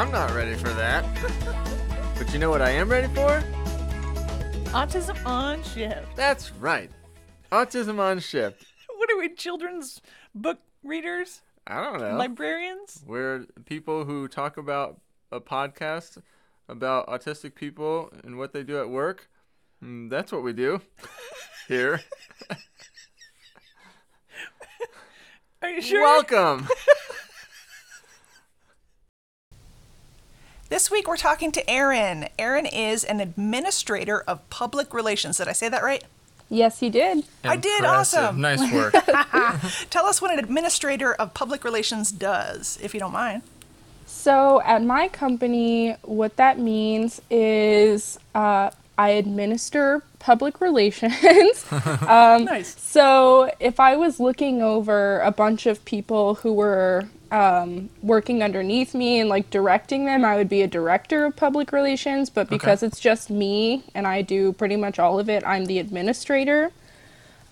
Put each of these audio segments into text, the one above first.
I'm not ready for that. But you know what I am ready for? Autism on shift. That's right. Autism on shift. What are we, children's book readers? I don't know. Librarians? We're people who talk about a podcast about autistic people and what they do at work. Mm, that's what we do here. Are you sure? Welcome. This week we're talking to Erin. Erin is an administrator of public relations. Did I say that right? Yes, you did. I did, awesome. Nice work. Tell us what an administrator of public relations does, if you don't mind. So, at my company, what that means is uh, I administer public relations. um, Nice. So, if I was looking over a bunch of people who were um, working underneath me and like directing them, I would be a director of public relations. But because it's just me and I do pretty much all of it, I'm the administrator.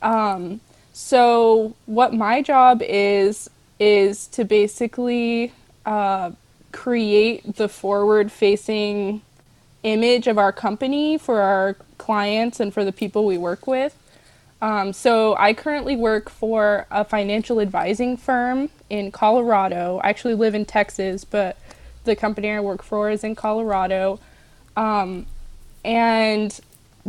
Um, so, what my job is, is to basically uh, create the forward facing image of our company for our clients and for the people we work with. Um, so I currently work for a financial advising firm in Colorado. I actually live in Texas, but the company I work for is in Colorado. Um, and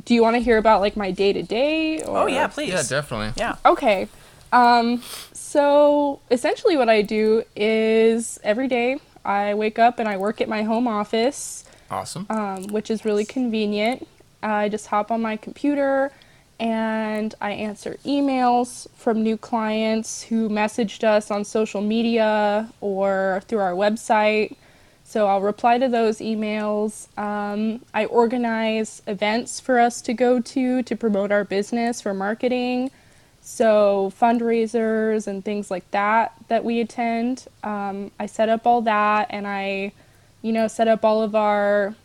do you want to hear about like my day to day? Oh, yeah, please. yeah, definitely. Yeah. Okay. Um, so essentially, what I do is every day I wake up and I work at my home office, Awesome. um, which is really convenient. I just hop on my computer and I answer emails from new clients who messaged us on social media or through our website. So I'll reply to those emails. Um, I organize events for us to go to to promote our business for marketing. So fundraisers and things like that that we attend. Um, I set up all that and I, you know, set up all of our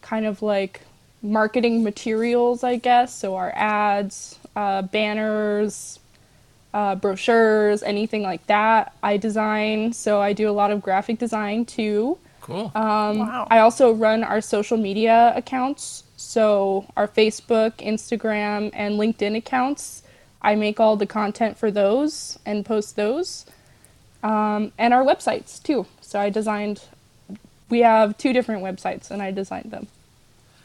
kind of like marketing materials, I guess. So our ads, uh, banners, uh, brochures, anything like that. I design. So I do a lot of graphic design too. cool. Um, Wow. I also run our social media accounts. So our Facebook, Instagram, and LinkedIn accounts. I make all the content for those and post those. Um, and our websites too. So I designed, we have two different websites and I designed them.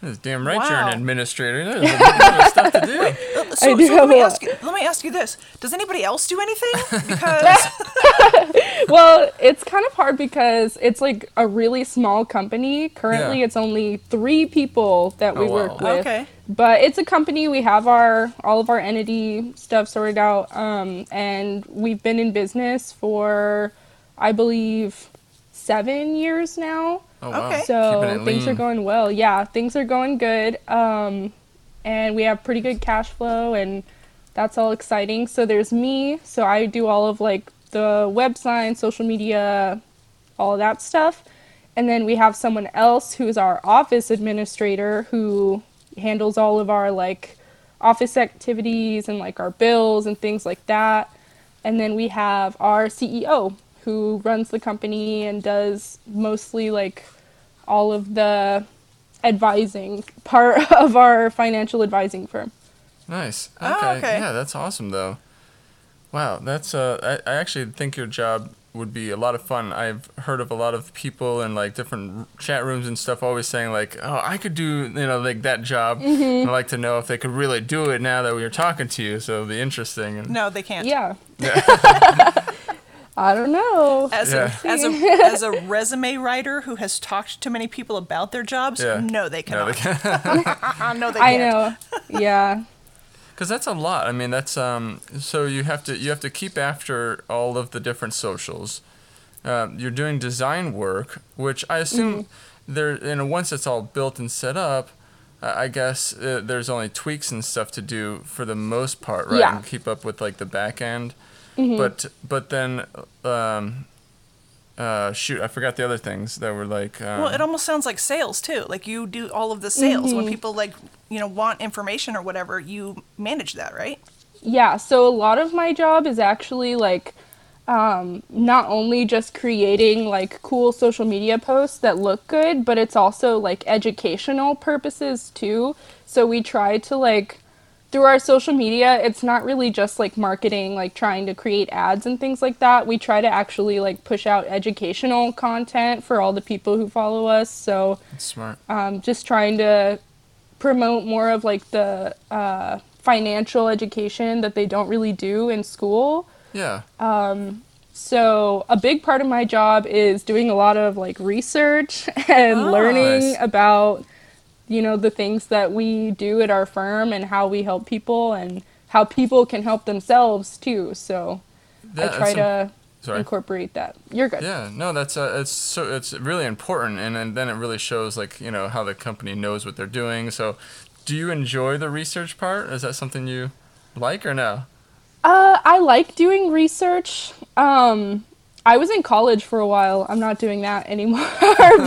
That's damn right you're an administrator. There's a lot of stuff to do. Uh, So, I do so let me a ask you. Let me ask you this: Does anybody else do anything? Because well, it's kind of hard because it's like a really small company. Currently, Yeah. it's only three people that we Oh, work wow. with. Okay. But it's a company. We have our all of our entity stuff sorted out, um, and we've been in business for, I believe, seven years now. Oh, wow. Okay. So Keeping it things are going well. Yeah, things are going good. Um, and we have pretty good cash flow, and that's all exciting. So there's me. So I do all of like the website, social media, all of that stuff. And then we have someone else who's our office administrator who handles all of our like office activities and like our bills and things like that. And then we have our CEO who runs the company and does mostly like all of the advising part of our financial advising firm. Nice. Oh, Okay. okay. Yeah, that's awesome though. Wow, that's uh I, I actually think your job would be a lot of fun. I've heard of a lot of people in like different chat rooms and stuff always saying like, "Oh, I could do, you know, like that job." Mm-hmm. I'd like to know if they could really do it now that we are talking to you, so it'll be interesting. And no, they can't. Yeah. I don't know. As Yeah. a as a as a resume writer who has talked to many people about their jobs, Yeah. no, they No, they cannot. can't. Uh, no, they I can't. I know. Yeah. Because that's a lot. I mean, that's um. So you have to you have to keep after all of the different socials. Um, you're doing design work, which I assume there. You know, once it's all built and set up, I I guess uh, there's only tweaks and stuff to do for the most part, right? Yeah. And keep up with like the back end. But but then um, uh, shoot, I forgot the other things that were like. Um, Well, it almost sounds like sales too. Like you do all of the sales Mm-hmm. when people like you know want information or whatever. You manage that, right? Yeah, so a lot of my job is actually like um, not only just creating like cool social media posts that look good, but it's also like educational purposes too. So we try to like through our social media, it's not really just like marketing, like trying to create ads and things like that. We try to actually like push out educational content for all the people who follow us. So That's smart. um, just trying to promote more of like the uh, financial education that they don't really do in school. Yeah. Um, So a big part of my job is doing a lot of like research and Oh. learning Nice. about you know the things that we do at our firm and how we help people and how people can help themselves too. So Yeah, I try to Sorry. incorporate that. You're good. Yeah, no, that's uh, it's so it's really important, and, and then it really shows like you know how the company knows what they're doing. So, do you enjoy the research part? Is that something you like or no? Uh, I like doing research. Um, I was in college for a while. I'm not doing that anymore.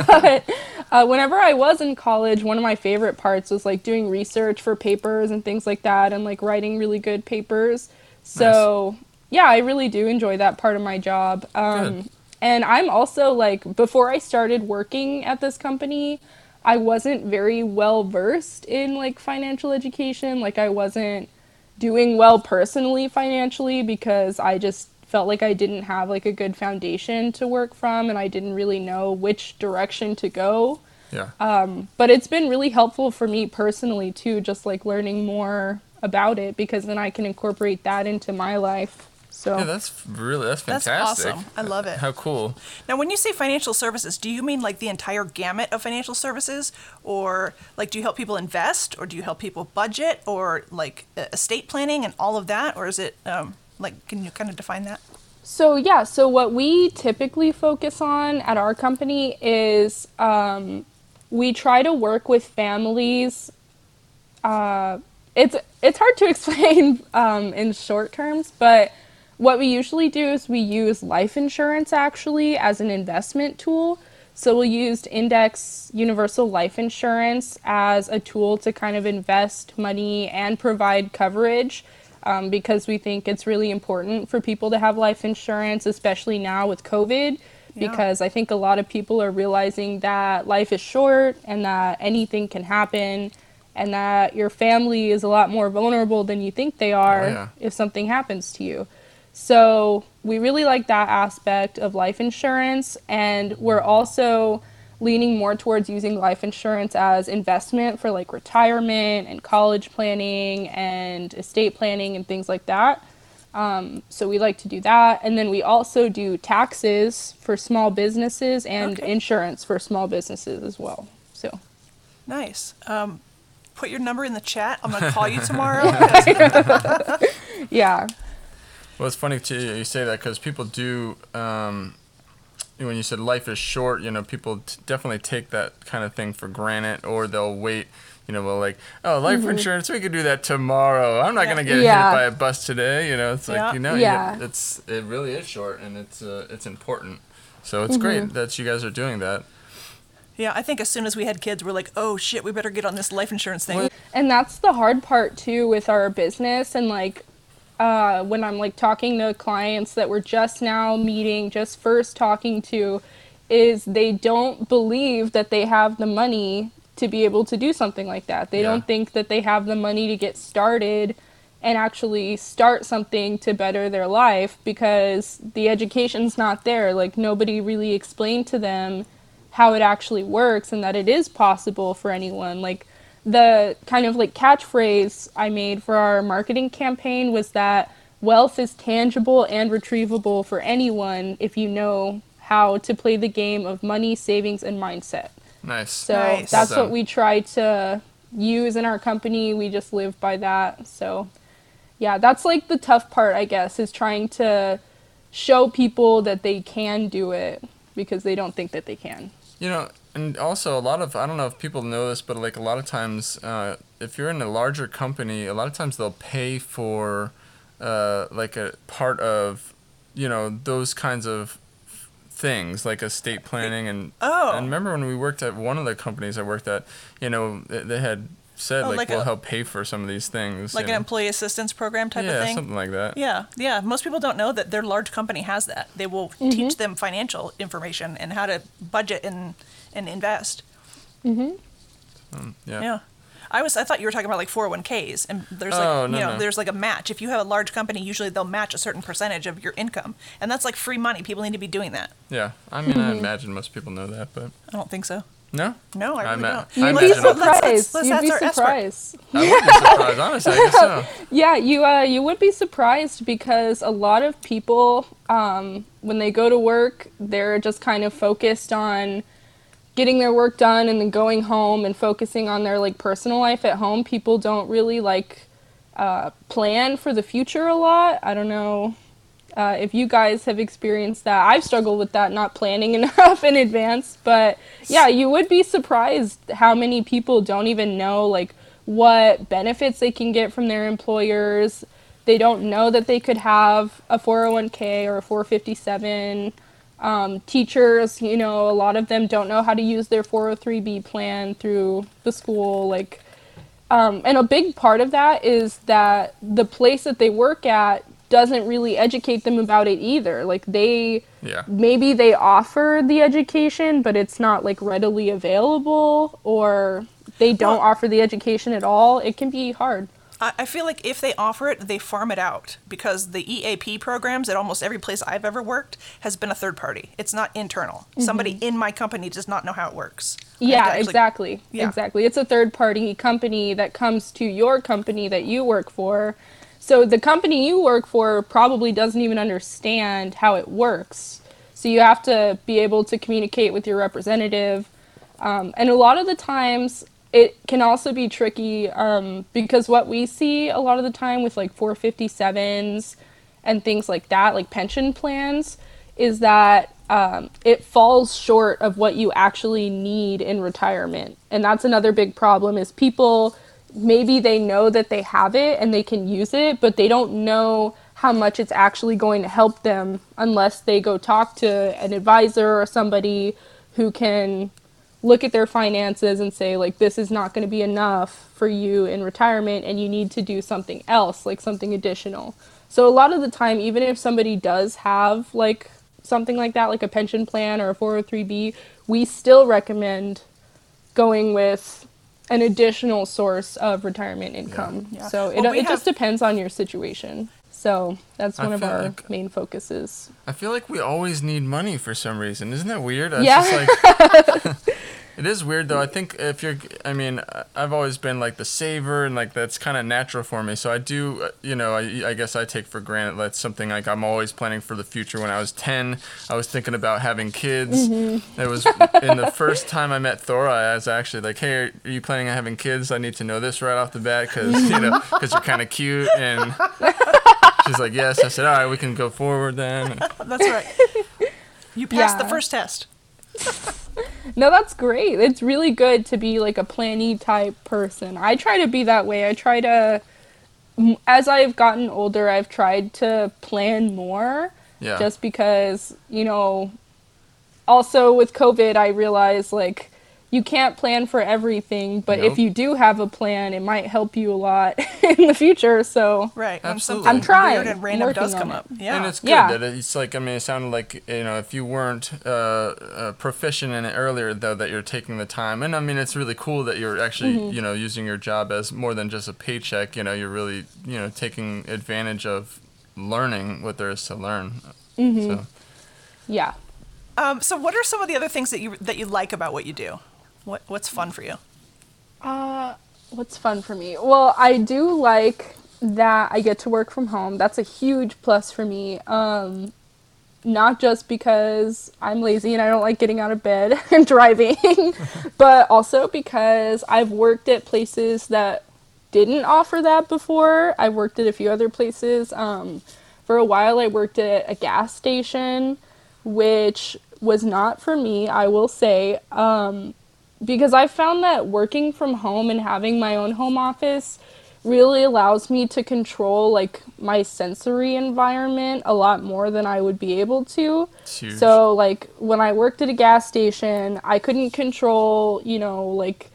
but uh, whenever I was in college, one of my favorite parts was like doing research for papers and things like that, and like writing really good papers. So yeah, I really do enjoy that part of my job. Um, and I'm also like before I started working at this company, I wasn't very well versed in like financial education. Like I wasn't doing well personally financially because I just felt like I didn't have like a good foundation to work from and I didn't really know which direction to go. Yeah. Um, But it's been really helpful for me personally too, just like learning more about it because then I can incorporate that into my life. So yeah, that's really that's fantastic. That's fantastic. awesome. I love it. How cool. Now, when you say financial services, do you mean like the entire gamut of financial services? Or like, do you help people invest? Or do you help people budget? Or like estate planning and all of that? Or is it um, like, can you kind of define that? So yeah, so what we typically focus on at our company is um, we try to work with families. Uh, it's it's hard to explain um, in short terms, but what we usually do is we use life insurance actually as an investment tool. So we used index universal life insurance as a tool to kind of invest money and provide coverage um, because we think it's really important for people to have life insurance, especially now with COVID. Yeah. Because I think a lot of people are realizing that life is short and that anything can happen, and that your family is a lot more vulnerable than you think they are yeah. if something happens to you. So we really like that aspect of life insurance, and we're also leaning more towards using life insurance as investment for like retirement and college planning and estate planning and things like that. Um, so we like to do that, and then we also do taxes for small businesses and Okay. insurance for small businesses as well. So Nice. Um, put your number in the chat. I'm going to call you tomorrow. yeah, Well, it's funny too you say that because people do. Um, when you said life is short, you know, people t- definitely take that kind of thing for granted, or they'll wait. You know, well, like, oh, life insurance, we could do that tomorrow. I'm not Yeah. gonna get Yeah. hit by a bus today. You know, it's like you know, you Yeah. get- it's it really is short, and it's uh, it's important. So it's great that you guys are doing that. yeah, I think as soon as we had kids, we're like, oh shit, we better get on this life insurance thing. And that's the hard part too with our business and like uh, when i'm like talking to clients that we're just now meeting just first talking to is they don't believe that they have the money to be able to do something like that. They Yeah. don't think that they have the money to get started and actually start something to better their life because the education's not there. Like nobody really explained to them how it actually works and that it is possible for anyone. Like the kind of like catchphrase I made for our marketing campaign was that wealth is tangible and retrievable for anyone if you know how to play the game of money, savings, and mindset. Nice. So Nice. that's Well what we try to use in our company. We just live by that. So yeah, that's like the tough part, I guess, is trying to show people that they can do it because they don't think that they can. You know, and also a lot of I don't know if people know this, but like a lot of times, uh, if you're in a larger company, a lot of times they'll pay for uh, like a part of you know those kinds of things like estate planning and Oh. and remember when we worked at one of the companies I worked at, you know they, they had said, Oh, like, like we'll a- help pay for some of these things. like an know. employee assistance program type yeah, of thing. something like that. Yeah, yeah. Most people don't know that their large company has that. They will Mm-hmm. teach them financial information and how to budget and and invest. Yeah. Yeah. I was I thought you were talking about like 401ks and there's like Oh, no, you know no. there's like a match. If you have a large company, usually they'll match a certain percentage of your income. And that's like free money. People need to be doing that. Yeah. I mean, Mm-hmm. I imagine most people know that, but I don't think so. no. No, I really ma- don't. I You'd be imagine all- Let's- let's- surprised. let's You'd be surprised. I would be surprised. Honestly, I guess so. Yeah, you uh, you would be surprised because a lot of people, um, when they go to work, they're just kind of focused on getting their work done and then going home and focusing on their like personal life at home. People don't really like uh, plan for the future a lot. I don't know uh, if you guys have experienced that. I've struggled with that, not planning enough in advance. But yeah, you would be surprised how many people don't even know like what benefits they can get from their employers. They don't know that they could have a 401k or a 457. Um, teachers, you know, a lot of them don't know how to use their 403b plan through the school. Like, um, and a big part of that is that the place that they work at doesn't really educate them about it either. Like they Yeah. maybe they offer the education, but it's not like readily available, or they don't Well- offer the education at all. It can be hard. I, I feel like if they offer it, they farm it out because the EAP programs at almost every place I've ever worked has been a third party. It's not internal. Somebody in my company does not know how it works. I have to Yeah, actually- exactly. Yeah. Exactly. It's a third party company that comes to your company that you work for. So the company you work for probably doesn't even understand how it works. So you have to be able to communicate with your representative. Um, and a lot of the times it can also be tricky um, because what we see a lot of the time with like 457s and things like that, like pension plans, is that um, it falls short of what you actually need in retirement. And that's another big problem is people maybe they know that they have it and they can use it, but they don't know how much it's actually going to help them unless they go talk to an advisor or somebody who can look at their finances and say like this is not going to be enough for you in retirement and you need to do something else like something additional. So a lot of the time even if somebody does have like something like that like a pension plan or a 403b we still recommend going with an additional source of retirement income. Yeah. so it, Well, we it just depends on your situation so that's one of our like- main focuses I feel like we always need money for some reason. Isn't that weird? Yeah. just like It is weird though. I think if you're I mean, I've always been like the saver and like that's kind of natural for me. So I do, uh, you know, I, I guess I take for granted that's something like I'm always planning for the future. When I was 10, I was thinking about having kids. Mm-hmm. It was in the first time I met Thora, I was actually like, "Hey, are you planning on having kids? I need to know this right off the bat cuz you know, cuz you're kind of cute." And she's like, "Yes." I said, "All right, we can go forward then." That's right. You passed the first test. No, that's great. It's really good to be like a planny type person. I try to be that way. I try to, as I've gotten older, I've tried to plan more Yeah. just because, you know, also with COVID, I realized like you can't plan for everything, but Nope. if you do have a plan, it might help you a lot in the future. So, Right. Absolutely. I'm trying. Weird and random Working does on come it. up. Yeah. And it's good Yeah. that it's like I mean it sounded like you know if you weren't uh, uh, proficient in it earlier though that you're taking the time and I mean it's really cool that you're actually Mm-hmm. you know using your job as more than just a paycheck you know you're really you know taking advantage of learning what there is to learn Mm-hmm. so yeah. um, so what are some of the other things that you that you like about what you do? What what's fun for you? Uh, what's fun for me? Well, I do like that I get to work from home. That's a huge plus for me. Um, not just because I'm lazy and I don't like getting out of bed and driving, but also because I've worked at places that didn't offer that before. I worked at a few other places. Um, for a while, I worked at a gas station, which was not for me, I will say. Um, because I found that working from home and having my own home office really allows me to control like my sensory environment a lot more than I would be able to. So like when I worked at a gas station, I couldn't control, you know, like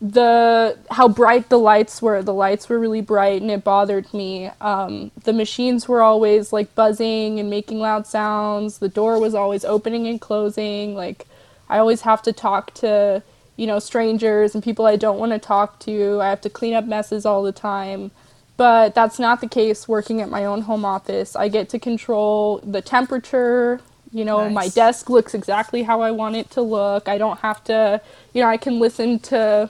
the how bright the lights were. The lights were really bright and it bothered me. Um, the machines were always like buzzing and making loud sounds. The door was always opening and closing. Like I always have to talk to you know strangers and people I don't want to talk to. I have to clean up messes all the time. But that's not the case working at my own home office. I get to control the temperature. You know, my desk looks exactly how I want it to look. I don't have to, you know, I can listen to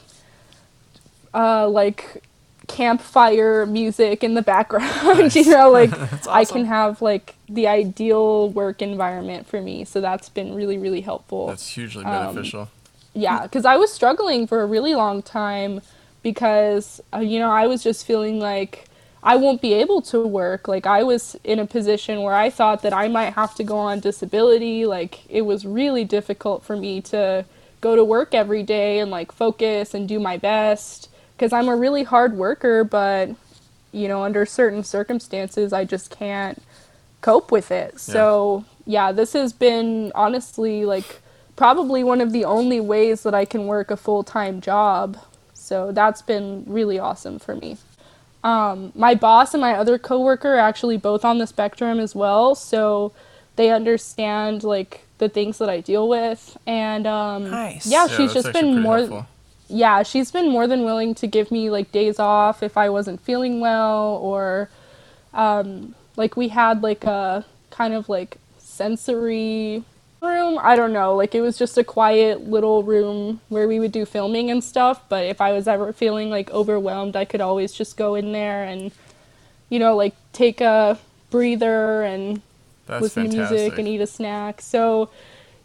uh, like campfire music in the background. you know, like I can have like the ideal work environment for me. So that's been really, really helpful That's hugely Um, beneficial. Yeah because i was struggling for a really long time because uh, you know i was just feeling like i won't be able to work. Like i was in a position where i thought that i might have to go on disability. Like it was really difficult for me to go to work every day and like focus and do my best because i'm a really hard worker but you know under certain circumstances i just can't cope with it. So, yeah, this has been honestly like probably one of the only ways that I can work a full time job. So, that's been really awesome for me. Um, my boss and my other coworker are actually both on the spectrum as well. So, they understand like the things that I deal with. And um, Nice. yeah, Yeah, she's just been more helpful. yeah, she's been more than willing to give me like days off if I wasn't feeling well or um like we had like a kind of like sensory room. I don't know, like it was just a quiet little room where we would do filming and stuff, but if I was ever feeling like overwhelmed, I could always just go in there and you know, like take a breather and That's listen fantastic. to music and eat a snack. So,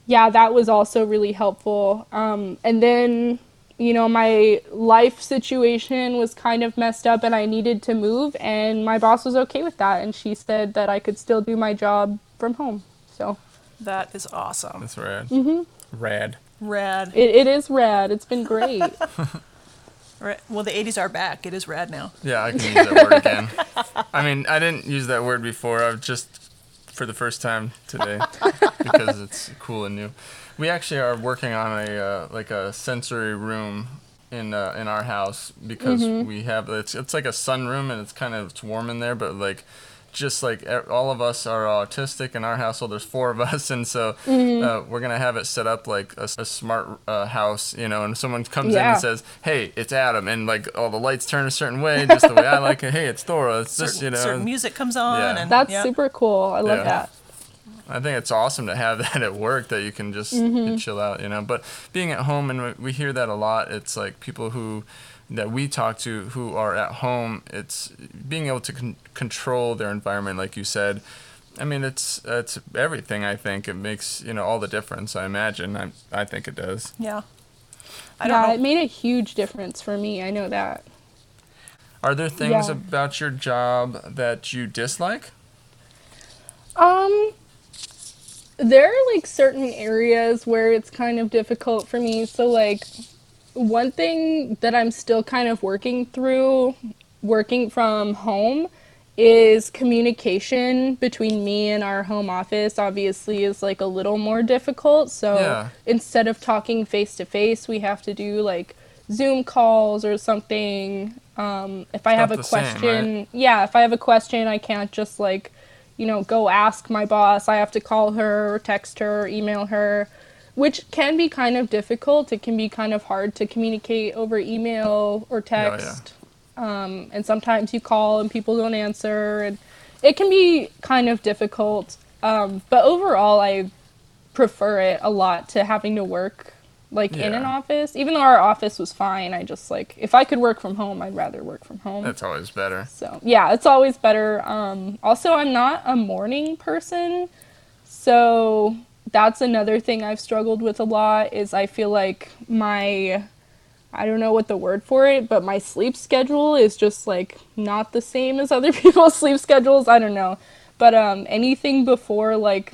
yeah, that was also really helpful. Um, and then, you know, my life situation was kind of messed up and I needed to move, and my boss was okay with that. And she said that I could still do my job from home. So, That is awesome. That's rad. Mm-hmm. Rad. Rad. it, it is rad. It's been great. right. Well, the 80s are back. It is rad now. Yeah, I can use that word again. I mean, I didn't use that word before. I've just for the first time today because it's cool and new. We actually are working on a uh, like a sensory room in uh, in our house because we have it's it's like a sunroom and it's kind of it's warm in there, but like just like all of us are autistic in our household. There's four of us, and so uh, we're gonna have it set up like a, a smart uh, house, you know. And someone comes in and says, "Hey, it's Adam," and like all the lights turn a certain way, just the way I like it. Hey, it's Thora. It's just you know. certain music comes on. Yeah. And, That's yeah. super cool. I love Yeah. that. I think it's awesome to have that at work that you can just chill out, you know. But being at home, and we- we hear that a lot. It's like people who that we talk to who are at home. It's being able to con- control their environment, like you said. I mean, it's it's everything. I think it makes you know all the difference. I imagine. I I think it does. Yeah. I don't yeah, know. it made a huge difference for me. I know that. Are there things Yeah. about your job that you dislike? Um, there are like certain areas where it's kind of difficult for me. So, like, one thing that I'm still kind of working through, working from home, is communication between me and our home office obviously is like a little more difficult. So Yeah. instead of talking face to face, we have to do like Zoom calls or something. Um, if I have a the same, question, right? yeah, if I have a question, I can't just like, you know, go ask my boss. I have to call her, or text her, or email her, which can be kind of difficult. It can be kind of hard to communicate over email or yeah. text. Um, and sometimes you call and people don't answer, and it can be kind of difficult. Um, but overall, I prefer it a lot to having to work like in an office. Even though our office was fine, I just like if I could work from home, I'd rather work from home. That's always better. So yeah, it's always better. Um, also, I'm not a morning person, so that's another thing I've struggled with a lot. Is I feel like my, I don't know what the word for it, but my sleep schedule is just like not the same as other people's sleep schedules. I don't know, but um, anything before like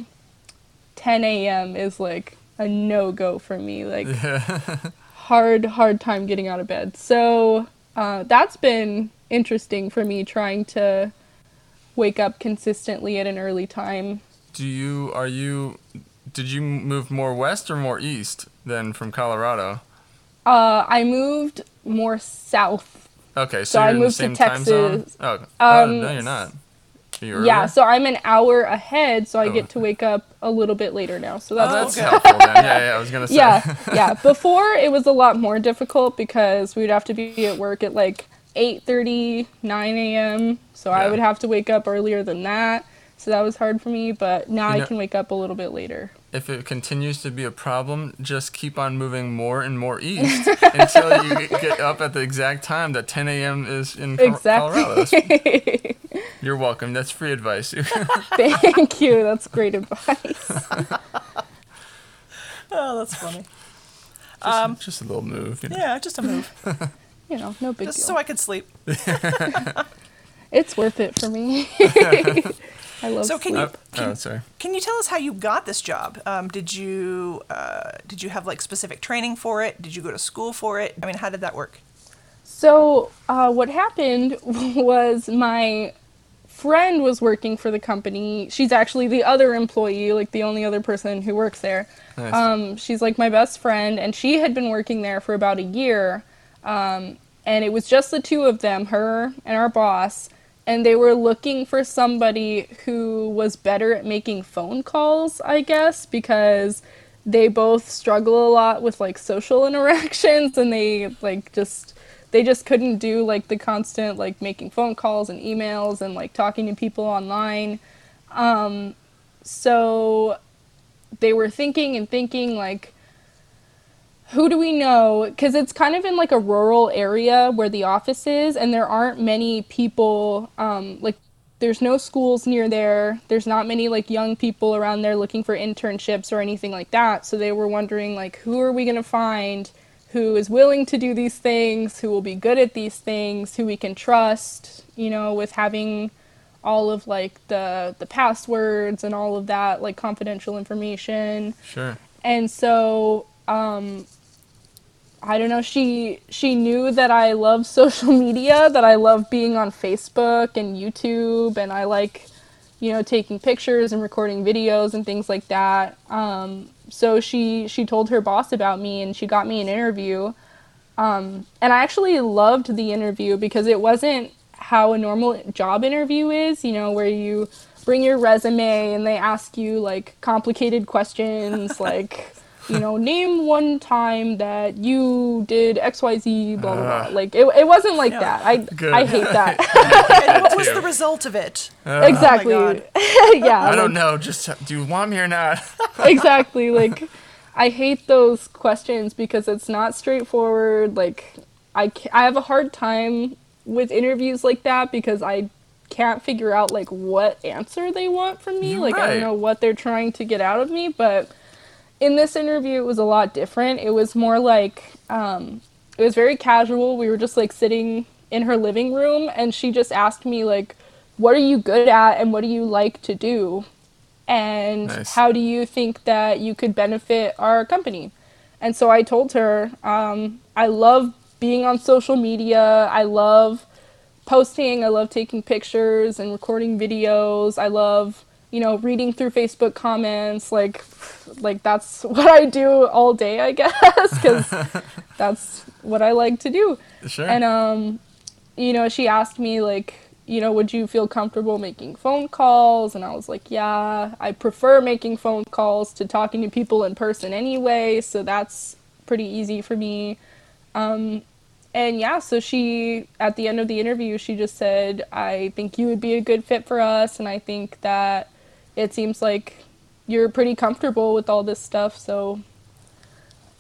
10 a.m. is like a no go for me. Like hard, hard time getting out of bed. So uh, that's been interesting for me trying to wake up consistently at an early time. Do you are you did you move more west or more east than from Colorado? Uh, I moved more south. Okay, so, So you're I in the moved to same time zone. Texas. Oh, oh, Um, no, you're not. Yeah, so I'm an hour ahead, so I Oh. get to wake up a little bit later now. So that's Oh, that's okay. helpful then. Yeah, yeah, I was gonna say. yeah, yeah. Before it was a lot more difficult because we'd have to be at work at like 8:30, 9 a.m. So I would have to wake up earlier than that. So that was hard for me, but now You I can wake up a little bit later. If it continues to be a problem, just keep on moving more and more east until you get- get up at the exact time that 10 a.m. is in Col- Colorado. Exactly. You're welcome. That's free advice. Thank you. That's great advice. Oh, that's funny. just, um, just a little move. You know? Yeah, just a move, You know, no big just deal. so I could sleep. It's worth it for me. I love So can sleep. you Oh, oh, sorry. can you tell us how you got this job? Um, did you uh, did you have like specific training for it? Did you go to school for it? I mean, how did that work? So, uh, what happened was my friend was working for the company. She's actually the other employee, like the only other person who works there. Nice. Um, she's like my best friend, and she had been working there for about a year. Um, and it was just the two of them, her and our boss. And they were looking for somebody who was better at making phone calls, I guess, because they both struggle a lot with like social interactions and they like just they just couldn't do like the constant like making phone calls and emails and like talking to people online. Um, so they were thinking and thinking like who do we know? Because it's kind of in like a rural area where the office is and there aren't many people um, like there's no schools near there. There's not many like young people around there looking for internships or anything like that. So they were wondering like who are we going to find who is willing to do these things who will be good at these things who we can trust you know with having all of like the the passwords and all of that like confidential information. Sure. and so um i don't know she she knew that i love social media that i love being on facebook and youtube and i like you know taking pictures and recording videos and things like that. Um so she she told her boss about me and she got me an interview. Um and i actually loved the interview because it wasn't how a normal job interview is you know where you bring your resume and they ask you like complicated questions like you know name one time that you did xyz blah blah blah ah. like it, it wasn't like Yeah. that i Good. i hate that And what was the result of it? Ah. Oh exactly God. yeah I don't know. Just do you want me or not? exactly like i hate those questions because it's not straightforward like I, I have a hard time with interviews like that because i can't figure out like what answer they want from me like i don't know what they're trying to get out of me but in this interview it was a lot different. It was more like um, it was very casual. We were just like sitting in her living room and she just asked me like what are you good at and what do you like to do? And Nice. how do you think that you could benefit our company? And so i told her um, i love being on social media. I love posting. I love taking pictures and recording videos. I love you know reading through facebook comments like like that's what i do all day i guess because that's what i like to do. Sure. and um you know she asked me like you know would you feel comfortable making phone calls? And i was like yeah i prefer making phone calls to talking to people in person anyway so that's pretty easy for me. Um and yeah so she at the end of the interview she just said i think you would be a good fit for us and i think that it seems like you're pretty comfortable with all this stuff so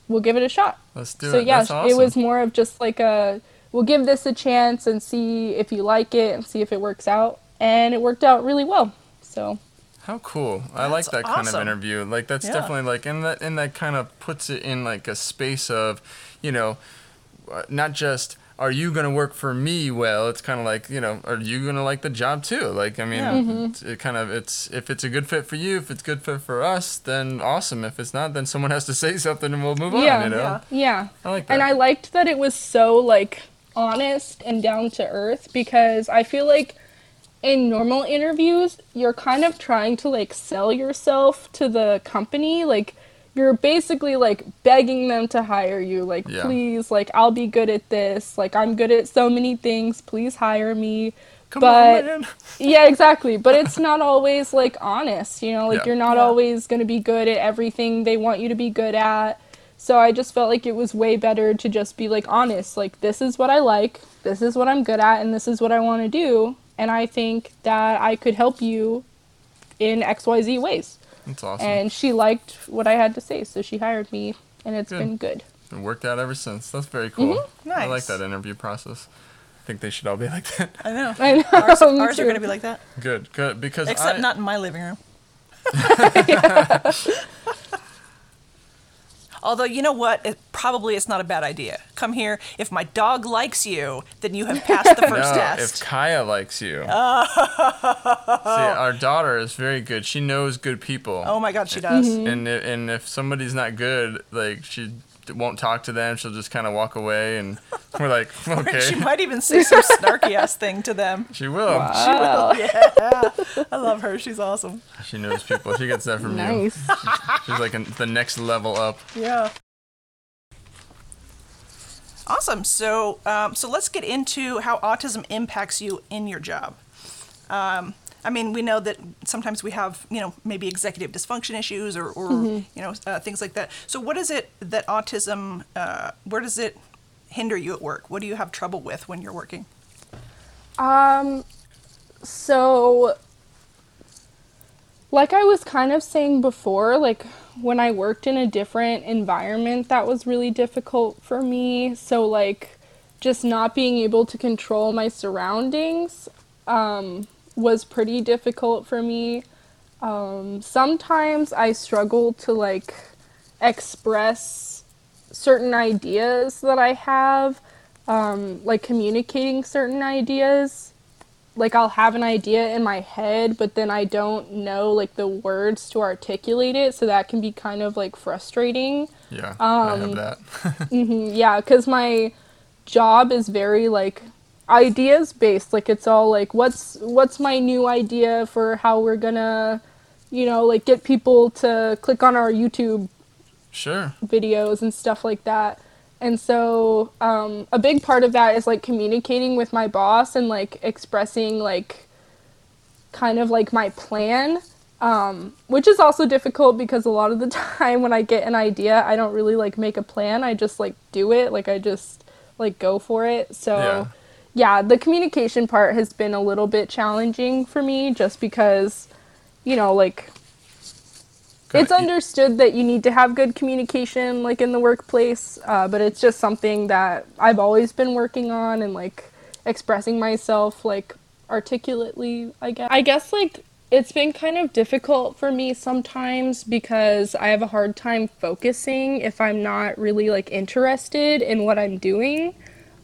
we'll give it a shot Let's do so it. So yeah, awesome. it was more of just like a we'll give this a chance and see if you like it and see if it works out. And it worked out really well. So How cool! I like That's that kind of interview. Like that's Yeah. definitely like, and that and that kind of puts it in like a space of, you know, uh, not just are you gonna work for me well. It's kind of like you know, are you gonna like the job too? Like I mean, Yeah. Mm-hmm. it's- it kind of it's if it's a good fit for you, if it's good fit for us, then awesome. If it's not, then someone has to say something and we'll move Yeah, on. You know, yeah. yeah. I like that. And I liked that it was so like honest and down to earth because I feel like in normal interviews you're kind of trying to like sell yourself to the company like you're basically like begging them to hire you like Yeah. please like I'll be good at this. Like I'm good at so many things. Please hire me. Come but on, yeah exactly. But it's not always like honest you know? Like Yeah. you're not Yeah. always going to be good at everything they want you to be good at. So i just felt like it was way better to just be like honest. Like this is what i like. This is what i'm good at and this is what i want to do. And i think that i could help you in xyz ways That's awesome. and she liked what i had to say so she hired me and it's Good. been good It worked out ever since. That's very cool. Mm-hmm. I like that interview process. I think they should all be like that. I know. I know, Ours, me ours are going to be like that, Good, good. Because except I, not in my living room. Although you know what, it probably it's not a bad idea. Come here. If my dog likes you, then you have passed the first no, test. if Kaya likes you. See, our daughter is very good. She knows good people. oh my God, she does. Mm-hmm. And and if somebody's not good, like she won't talk to them. She'll just kind of walk away, and we're like, okay, She might even say some snarky ass thing to them. she will. Wow. She will. Yeah, I love her. She's awesome. She knows people. She gets that from you. nice She's like in the next level up. Yeah. Awesome. So, um, so let's get into how autism impacts you in your job. Um, I mean, we know that sometimes we have, you know, maybe executive dysfunction issues or, or you know, uh, things like that. So, what is it that autism? Uh, where does it hinder you at work? What do you have trouble with when you're working? Um, so, like I was kind of saying before, like when I worked in a different environment, that was really difficult for me. So, like, just not being able to control my surroundings um, was pretty difficult for me. Um, sometimes I struggle to, like, express certain ideas that I have, um, like communicating certain ideas. Like I'll have an idea in my head, but then I don't know like the words to articulate it, so that can be kind of like frustrating. Yeah, I Um, have that. Yeah, because my job is very like ideas based. Like it's all like what's what's my new idea for how we're gonna, you know, like get people to click on our YouTube sure. videos and stuff like that. And so um, a big part of that is like communicating with my boss and like expressing like kind of like my plan, um, which is also difficult because a lot of the time when I get an idea, I don't really like make a plan. I just like do it. Like I just like go for it. So Yeah. Yeah, the communication part has been a little bit challenging for me just because, you know, like it's Got- understood that you need to have good communication like in the workplace uh, but it's just something that i've always been working on and like expressing myself like articulately i guess. I guess like it's been kind of difficult for me sometimes because i have a hard time focusing if i'm not really like interested in what i'm doing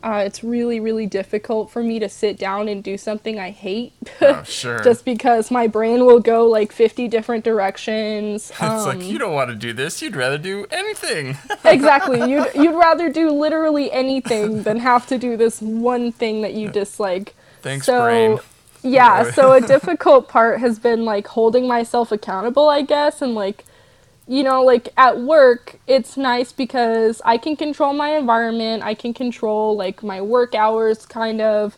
uh, it's really really difficult for me to sit down and do something i hate Oh, sure. just because my brain will go like 50 different directions. it's Um, like you don't want to do this. You'd rather do anything. exactly. You'd, you'd rather do literally anything than have to do this one thing that you dislike. Thanks, so, brain. Yeah, so a difficult part has been like holding myself accountable, I guess, and like, you know, like at work, it's nice because I can control my environment, I can control like my work hours kind of,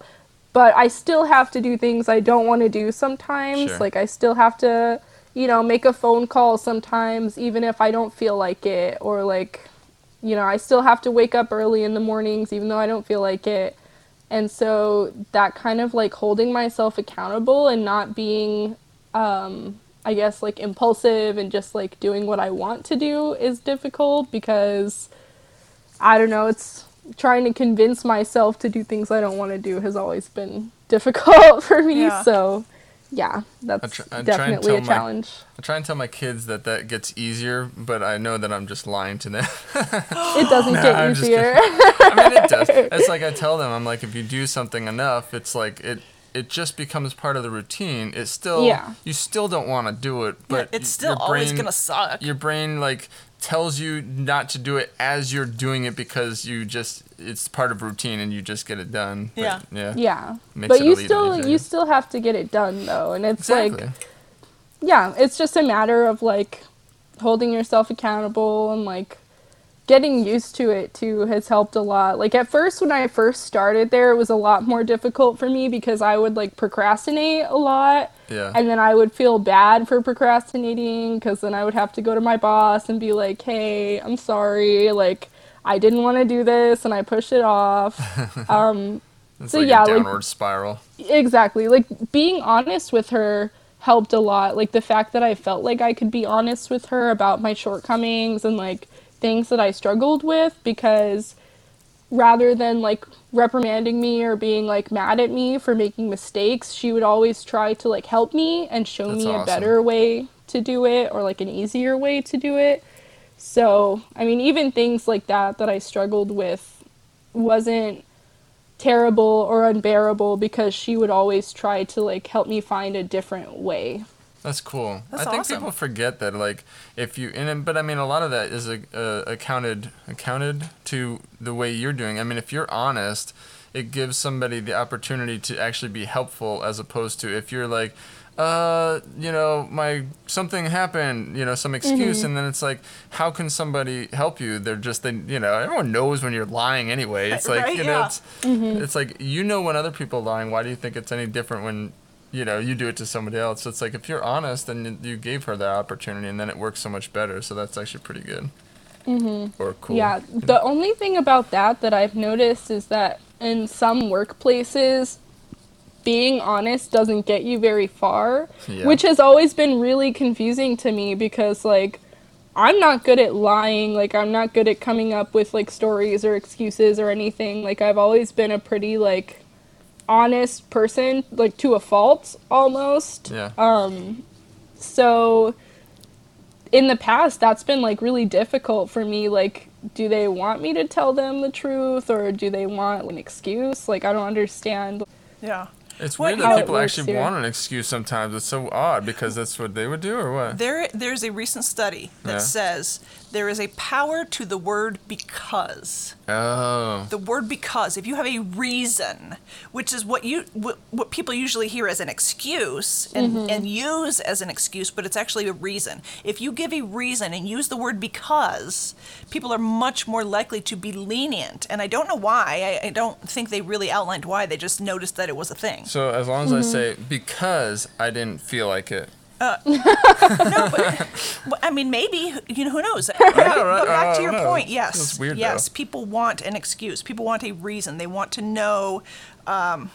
but I still have to do things I don't want to do sometimes. Sure. Like, I still have to, you know, make a phone call sometimes, even if I don't feel like it, or like, you know, I still have to wake up early in the mornings, even though I don't feel like it. And so that kind of like holding myself accountable and not being, um, I guess, like impulsive and just like doing what I want to do is difficult because I don't know, it's trying to convince myself to do things I don't want to do has always been difficult for me. Yeah. So, yeah, that's tr- I try and definitely tell a my- challenge. I try and tell my kids that that gets easier, but I know that I'm just lying to them. It doesn't get I'm easier. I mean, it does. It's like I tell them, I'm like, if you do something enough, it's like it. It just becomes part of the routine. It's still, Yeah. you still don't want to do it, but it's still your always gonna suck. Your brain like tells you not to do it as you're doing it because you just it's part of routine and you just get it done. But, Yeah. yeah. yeah. Makes But it you still easier. you still have to get it done though. And it's Exactly. like yeah, it's just a matter of like holding yourself accountable and like getting used to it too has helped a lot. Like at first when I first started there it was a lot more difficult for me because I would like procrastinate a lot. Yeah. And then I would feel bad for procrastinating cuz then I would have to go to my boss and be like, "Hey, I'm sorry. Like I didn't want to do this and I pushed it off." um so like yeah, a like- downward spiral. exactly like being honest with her helped a lot like the fact that i felt like i could be honest with her about my shortcomings and like things that i struggled with because rather than like reprimanding me or being like mad at me for making mistakes she would always try to like help me and show That's me a better way to do it or like an easier way to do it so i mean even things like that that i struggled with wasn't terrible or unbearable because she would always try to like help me find a different way. That's cool. That's I think awesome. people forget that, like, if you and but I mean, a lot of that is uh, uh, accounted accounted to the way you're doing. I mean, if you're honest, it gives somebody the opportunity to actually be helpful, as opposed to if you're like, uh, you know, my something happened, you know, some excuse, Mm-hmm. and then it's like, how can somebody help you? They're just they, you know, everyone knows when you're lying anyway. It's like Right, you know, yeah. it's it's like you know when other people are lying. Why do you think it's any different when you know you do it to somebody else? So it's like if you're honest, then you- gave her that opportunity, and then it works so much better. So that's actually pretty good. Mm-hmm. Or cool. Yeah, the only thing about that that I've noticed is that in some workplaces, being honest doesn't get you very far, Yeah. which has always been really confusing to me because, like, I'm not good at lying. Like, I'm not good at coming up with, like, stories or excuses or anything. Like, I've always been a pretty, like, honest person, like, to a fault almost. Yeah. Um, so in the past that's been like really difficult for me like do they want me to tell them the truth or do they want an excuse like i don't understand Yeah. It's What- weird that people actually here. want an excuse sometimes. It's so odd because that's what they would do, or what? There, there's a recent study that Yeah. says there is a power to the word because. Oh. The word because, if you have a reason, which is what you what, what people usually hear as an excuse and, mm-hmm. and use as an excuse, but it's actually a reason. If you give a reason and use the word because, people are much more likely to be lenient. And I don't know why. I, I don't think they really outlined why. They just noticed that it was a thing. So as long as I mm-hmm. say because I didn't feel like it. Uh, well, I mean, maybe you know who knows. But back, right? but back to your know. point, yes, weird, yes. though. People want an excuse. People want a reason. They want to know. Um,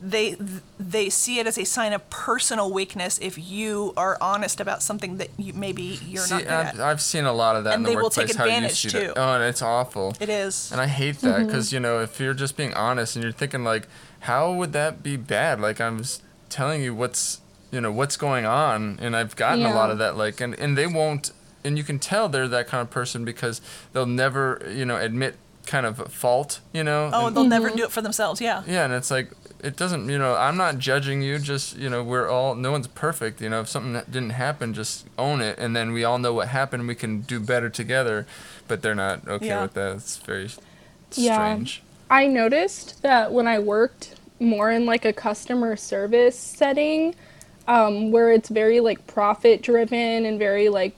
they they see it as a sign of personal weakness if you are honest about something that you maybe you're See, not I've. I've seen a lot of that And in the they will take how you advantage, too. Oh, and it's awful. It is. And I hate that mm-hmm. because you know if you're just being honest and you're thinking like, how would that be bad? Like I'm telling you what's you know what's going on, and I've gotten a lot of that. Like, and and they won't, and you can tell they're that kind of person because they'll never you know admit kind of a fault. You know. Oh, and- they'll never mm-hmm. do it for themselves. Yeah. yeah, and it's like it doesn't. You know, I'm not judging you. Just you know, we're all no one's perfect. You know, if something that didn't happen, just own it, and then we all know what happened. We can do better together. But they're not okay Yeah. with that. It's very Yeah. strange. I noticed that when I worked more in like a customer service setting, um, where it's very like profit driven and very like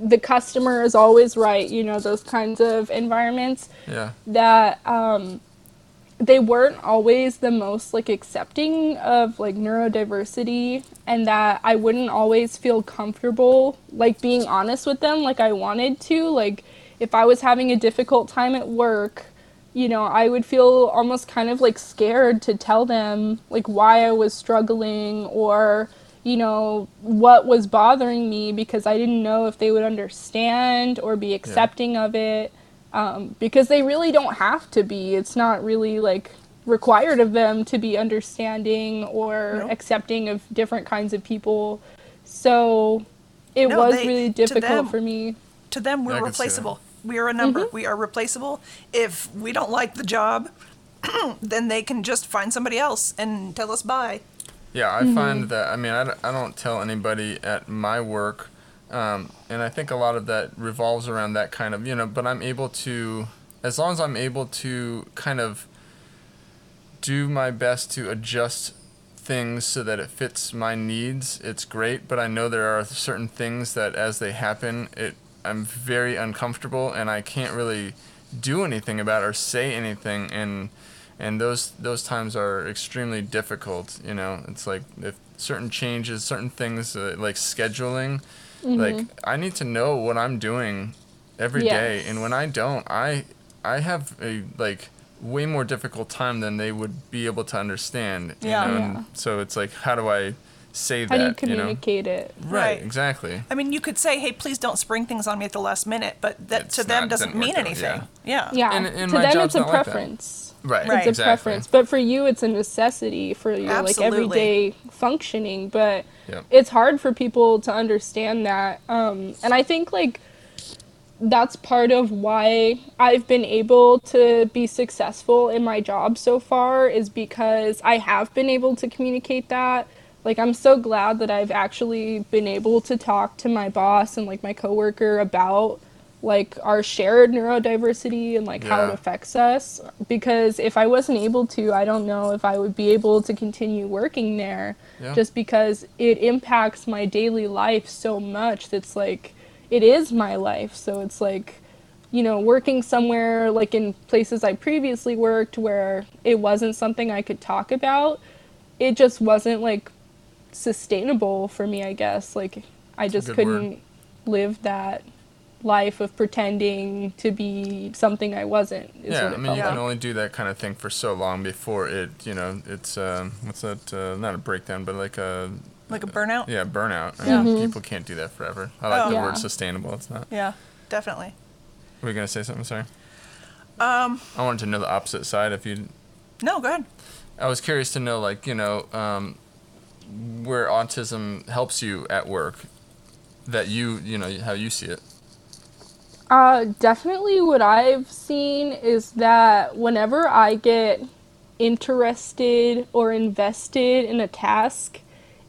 the customer is always right, you know, those kinds of environments, Yeah. that um, they weren't always the most like accepting of like neurodiversity and that I wouldn't always feel comfortable like being honest with them like I wanted to like if I was having a difficult time at work you know I would feel almost kind of like scared to tell them like why I was struggling or you know what was bothering me because I didn't know if they would understand or be accepting of it um, because they really don't have to be. It's not really like required of them to be understanding or No. accepting of different kinds of people. So it No, was they- really difficult them- for me. To them, we're I can see that. replaceable. We are a number. Mm-hmm. We are replaceable. If we don't like the job, then they can just find somebody else and tell us bye. Yeah, I Mm-hmm. find that. I mean, I, don't- I don't tell anybody at my work, um, and I think a lot of that revolves around that kind of you know. But I'm able to, as long as I'm able to kind of do my best to adjust things so that it fits my needs, it's great. But I know there are certain things that as they happen, it I'm very uncomfortable and I can't really do anything about it or say anything and and those those times are extremely difficult you know it's like if certain changes certain things uh, like scheduling like i need to know what i'm doing every day, Yes. and when i don't i i have a like way more difficult time than they would be able to understand you Yeah. know? Yeah. And so it's like how do i say How that do you know communicate it? right, Right. exactly I mean, you could say, "Hey, please don't spring things on me at the last minute," but that It's to them not- doesn't doesn't mean out, anything. yeah. Yeah. Yeah. And- and to my them, job's it's a not like preference. right Right. It's a exactly. preference, but for you, it's a necessity for your like everyday functioning. But Yep. it's hard for people to understand that, um, and I think like that's part of why I've been able to be successful in my job so far is because I have been able to communicate that. Like I'm so glad that I've actually been able to talk to my boss and like my coworker about like our shared neurodiversity and like how it affects us. Because if I wasn't able to, I don't know if I would be able to continue working there Yeah. just because it impacts my daily life so much that's like it is my life. So it's like you know working somewhere like in places i previously worked where it wasn't something i could talk about it just wasn't like sustainable for me i guess like i just couldn't live that life of pretending to be something i wasn't is yeah, what I mean, you like. can only do that kind of thing for so long before it, you know, it's um, what's that? Uh, not a breakdown, but like a Like a burnout. yeah, burnout. I Yeah. mean, Mm-hmm. people can't do that forever. I like Oh. the Yeah. word sustainable. It's not. Yeah, definitely. Were you gonna say something? Sorry. Um, I wanted to know the opposite side. If you, no, go ahead. I was curious to know, like, you know, um, where autism helps you at work. That you, you know, how you see it. Uh, definitely what I've seen is that whenever I get interested or invested in a task,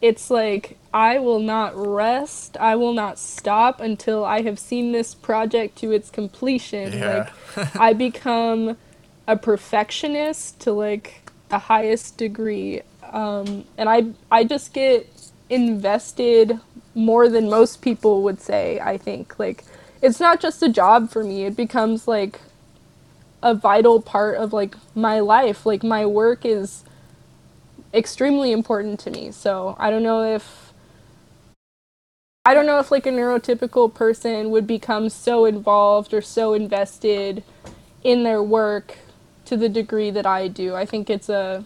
it's like I will not rest, I will not stop until I have seen this project to its completion. Yeah. Like I become a perfectionist to like the highest degree. Um, and I I just get invested more than most people would say, I think. Like it's not just a job for me. It becomes like a vital part of like my life. Like my work is extremely important to me. So I don't know if I don't know if like a neurotypical person would become so involved or so invested in their work to the degree that I do. I think it's a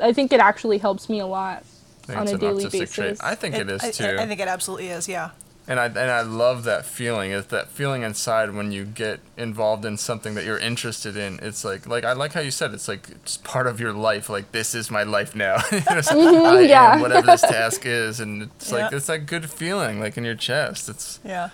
I think it actually helps me a lot on a daily autistic trait. basis. I think it is too. I, I think it absolutely is. Yeah. And I and I love that feeling. It's that feeling inside when you get involved in something that you're interested in. It's like like I like how you said it's like it's part of your life. Like this is my life now. You know, Mm-hmm, yeah. am whatever this task is, and it's like it's that good feeling like in your chest. It's Yeah.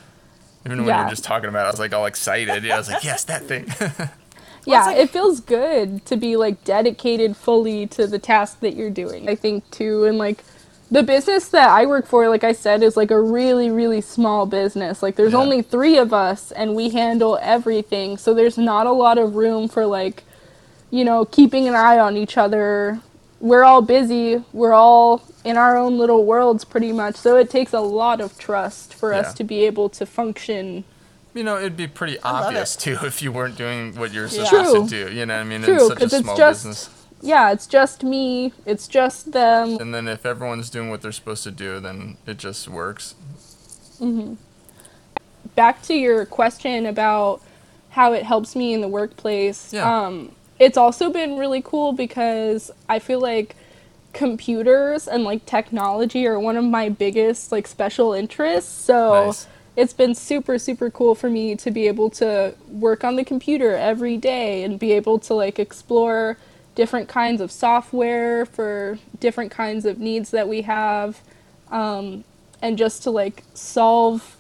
even when Yeah. you're just talking about, it, I was like all excited. Yeah, I was like yes, that thing. yeah, like- it feels good to be like dedicated fully to the task that you're doing. I think too, and like the business that I work for, like I said, is like a really, really small business. Like there's Yeah. only three of us and we handle everything. So there's not a lot of room for like, you know, keeping an eye on each other. We're all busy. We're all in our own little worlds pretty much. So it takes a lot of trust for Yeah. us to be able to function you know, it'd be pretty obvious too if you weren't doing what you're Yeah. supposed True. to do. You know, what I mean, True, in such a 'cause it's small just- business. yeah, it's just me. It's just them. And then if everyone's doing what they're supposed to do, then it just works. Mhm. back to your question about how it helps me in the workplace. Yeah. Um, it's also been really cool because I feel like computers and like technology are one of my biggest like special interests. So Nice. It's been super super cool for me to be able to work on the computer every day and be able to like explore different kinds of software for different kinds of needs that we have um, and just to like solve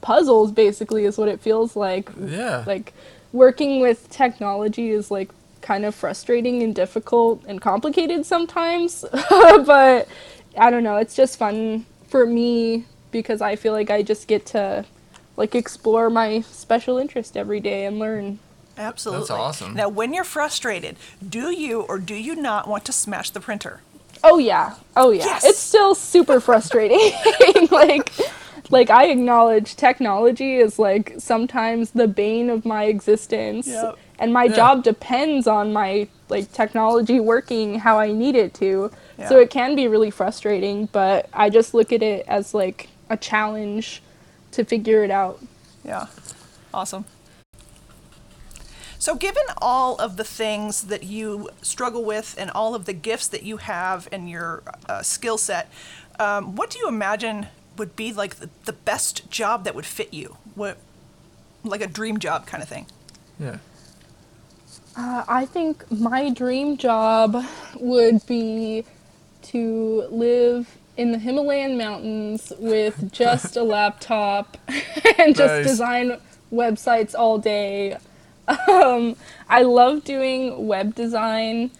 puzzles basically is what it feels like Yeah. like working with technology is like kind of frustrating and difficult and complicated sometimes but i don't know it's just fun for me because i feel like i just get to like explore my special interest every day and learn Absolutely. That's awesome. Now, when you're frustrated, do you or do you not want to smash the printer? Oh yeah. Oh yeah. Yes! It's still super frustrating. like like I acknowledge technology is like sometimes the bane of my existence. Yep. And my Yeah. job depends on my like technology working how I need it to. Yeah. So it can be really frustrating, but I just look at it as like a challenge to figure it out. Yeah. Awesome. So, given all of the things that you struggle with and all of the gifts that you have and your uh, skill set, um, what do you imagine would be like the, the best job that would fit you? What, like a dream job kind of thing? Yeah. Uh, I think my dream job would be to live in the Himalayan mountains with just a laptop and just Nice. design websites all day. Um, I love doing web design.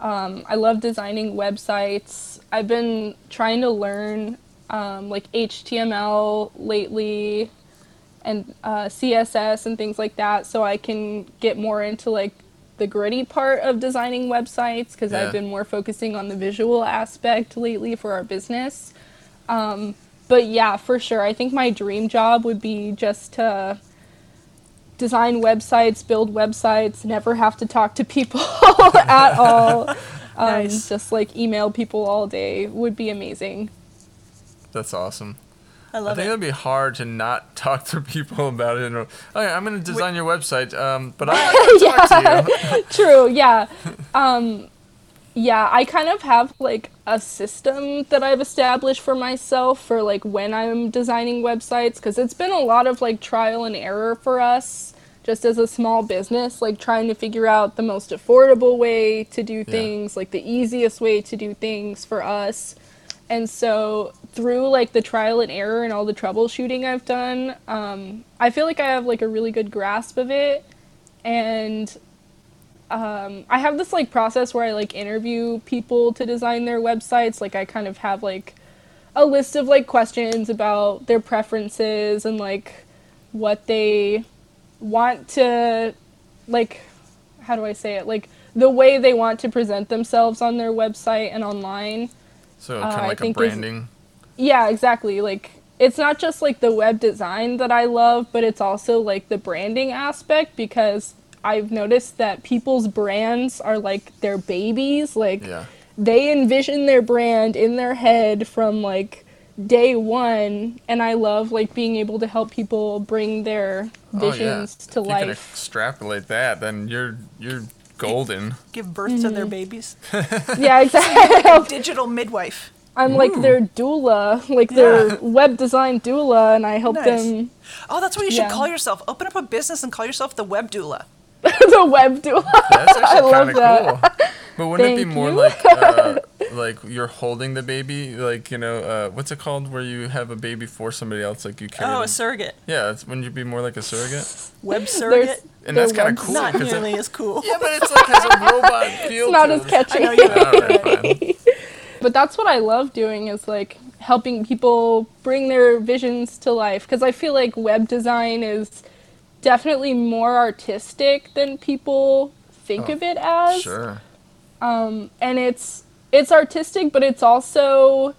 Um, I love designing websites. I've been trying to learn um, like HTML lately and uh, CSS and things like that so I can get more into like the gritty part of designing websites because Yeah. I've been more focusing on the visual aspect lately for our business. Um, but yeah, for sure. I think my dream job would be just to design websites, build websites, never have to talk to people at all. Um, Nice. Just like email people all day would be amazing. That's awesome. I I think it. it'd be hard to not talk to people about it. Okay, I'm going to design your website, um, but I like to talk to you. True, yeah. Um yeah, I kind of have like a system that I've established for myself for like when I'm designing websites cuz it's been a lot of like trial and error for us just as a small business like trying to figure out the most affordable way to do things, like the easiest way to do things for us. And so through like the trial and error and all the troubleshooting I've done, um, I feel like I have like a really good grasp of it. And um, I have this like process where I like interview people to design their websites. Like I kind of have like a list of like questions about their preferences and like what they want to like how do I say it? Like the way they want to present themselves on their website and online. So Uh, kind of I like a think is- branding. Yeah, exactly. Like it's not just like the web design that I love, but it's also like the branding aspect because I've noticed that people's brands are like their babies. Like Yeah. they envision their brand in their head from like day one and I love like being able to help people bring their visions oh, yeah. to if You can extrapolate that, then you're you're golden. Give birth to their Mm-hmm. babies. yeah, exactly. Digital midwife. I'm like their doula, like their web design doula and I help Nice. them Oh, that's what you should Yeah. call yourself. Open up a business and call yourself the web doula. the web doula. That's actually love kind of that. cool. But wouldn't it be more you. like uh, like you're holding the baby, like you know, uh, what's it called, where you have a baby for somebody else, like you carry. Oh, them- a surrogate. Yeah, it's, wouldn't you be more like a surrogate? Web surrogate. And that's kind of cool. Not 'cause it- nearly as cool. yeah, but it's like has a robot feel. It's not to as it. catchy. I know you All right, fine. But that's what I love doing is like helping people bring their visions to life because I feel like web design is definitely more artistic than people think Oh, of it as. Sure. Um, and it's it's artistic, but it's also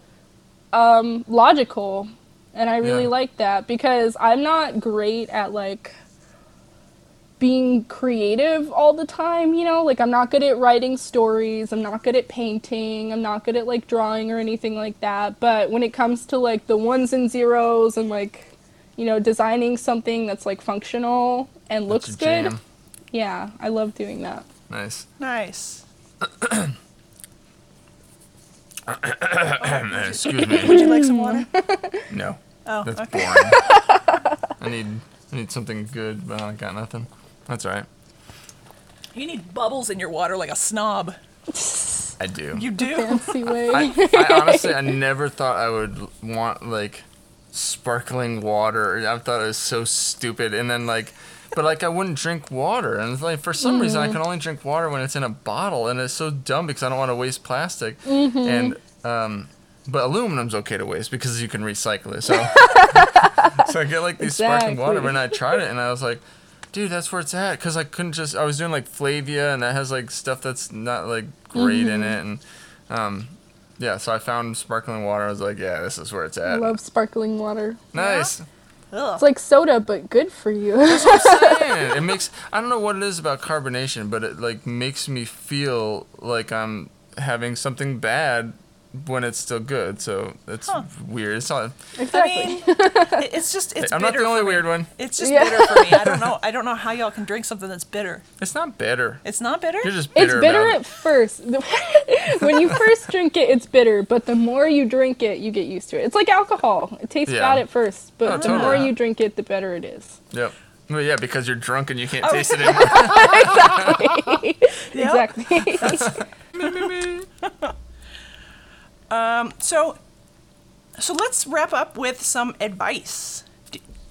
um, logical, and I really Yeah. like that because I'm not great at like being creative all the time, you know? Like I'm not good at writing stories, I'm not good at painting, I'm not good at like drawing or anything like that. But when it comes to like the ones and zeros and like you know, designing something that's like functional and That's looks good. jam. Yeah, I love doing that. Nice. Nice. Excuse me. Would you like some water? No. Oh, That's okay. boring. I need I need something good, but I got nothing. That's all right. You need bubbles in your water like a snob. I do. You do. Fancy way. I, I honestly, I never thought I would want like sparkling water. I thought it was so stupid. And then like, but like I wouldn't drink water. And it's like for some reason I can only drink water when it's in a bottle, and it's so dumb because I don't want to waste plastic. And um, but aluminum's okay to waste because you can recycle it. So so I get like these sparkling water, Exactly. and I tried it, and I was like. Dude, that's where it's at. Cause I couldn't just. I was doing like Flavia, and that has like stuff that's not like great in it, and um, yeah, so I found sparkling water. I was like, yeah, this is where it's at. I love sparkling water. nice. Ugh. It's like soda, but good for you. Man, it makes I don't know what it is about carbonation, but it like makes me feel like I'm having something bad when it's still good. So it's weird. It's not. Exactly. I exactly. mean, it's just it's I'm not the only weird one. It's just Yeah. bitter for me. I don't know. I don't know how y'all can drink something that's bitter. It's not bitter. It's not bitter. You're just bitter. It's bitter. bitter about at first. when you first drink it, it's bitter, but the more you drink it, you get used to it. It's like alcohol. It tastes Yeah. bad at first, but Oh, the more totally. you drink it, the better it is. Yep. Well, yeah, because you're drunk and you can't Oh. taste it anymore. Yep. Exactly. So, so let's wrap up with some advice.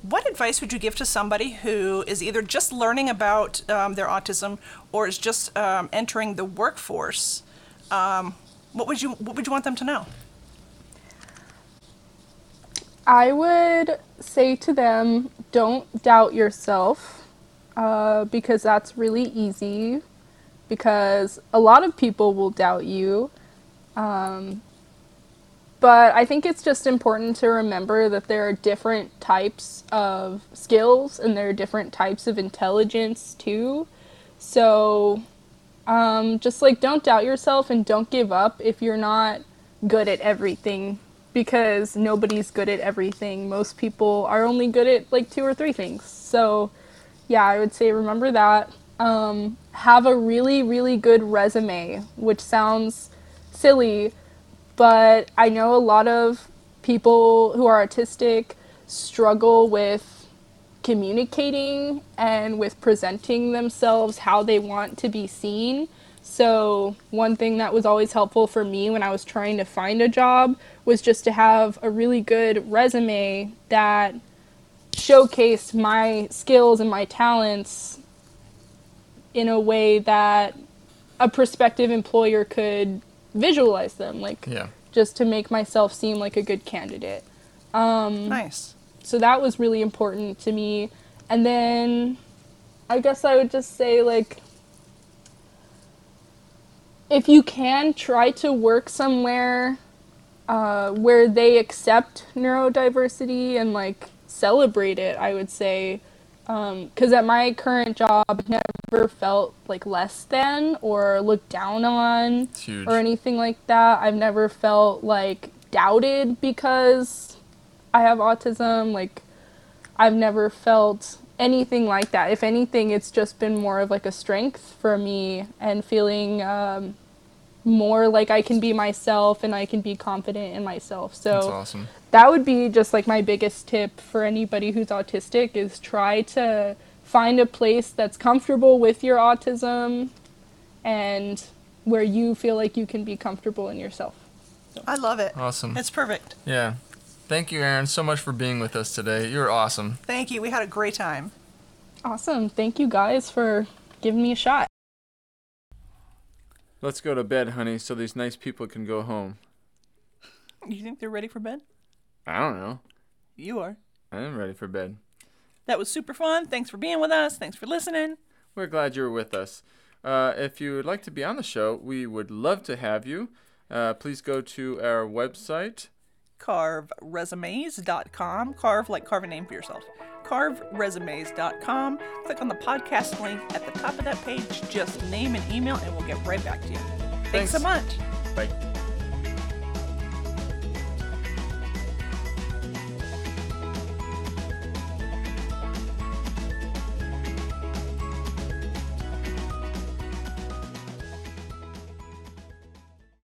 What advice would you give to somebody who is either just learning about um, their autism or is just um, entering the workforce? Um, what would you What would you want them to know? I would say to them, don't doubt yourself, uh, because that's really easy. Because a lot of people will doubt you. Um, but I think it's just important to remember that there are different types of skills and there are different types of intelligence too. So um, just like don't doubt yourself and don't give up if you're not good at everything because nobody's good at everything. Most people are only good at like two or three things. So yeah, I would say remember that. Um, have a really, really good resume, which sounds silly, but I know a lot of people who are autistic struggle with communicating and with presenting themselves how they want to be seen. So, one thing that was always helpful for me when I was trying to find a job was just to have a really good resume that showcased my skills and my talents in a way that a prospective employer could visualize them like yeah. just to make myself seem like a good candidate Um, Nice. so that was really important to me and then i guess i would just say like if you can try to work somewhere uh, where they accept neurodiversity and like celebrate it i would say because at my current job I never felt like less than or looked down on or anything like that. I've never felt like doubted because i have autism. Like i've never felt anything like that. If anything it's just been more of like a strength for me and feeling um, more like i can be myself and i can be confident in myself. So That's awesome. That would be just like my biggest tip for anybody who's autistic is try to find a place that's comfortable with your autism and where you feel like you can be comfortable in yourself. I love it. Awesome. It's perfect. Yeah. Thank you, Aaron, so much for being with us today. You're awesome. Thank you. We had a great time. Awesome. Thank you guys for giving me a shot. Let's go to bed, honey, so these nice people can go home. You think they're ready for bed? I don't know. You are. I am ready for bed. That was super fun. Thanks for being with us. Thanks for listening. We're glad you were with us. Uh, if you would like to be on the show, we would love to have you. Uh, please go to our website. carveresumes.com. Carve like carve a name for yourself. Carveresumes.com. Click on the podcast link at the top of that page. Just name and email, and we'll get right back to you. Thanks, so much. Bye.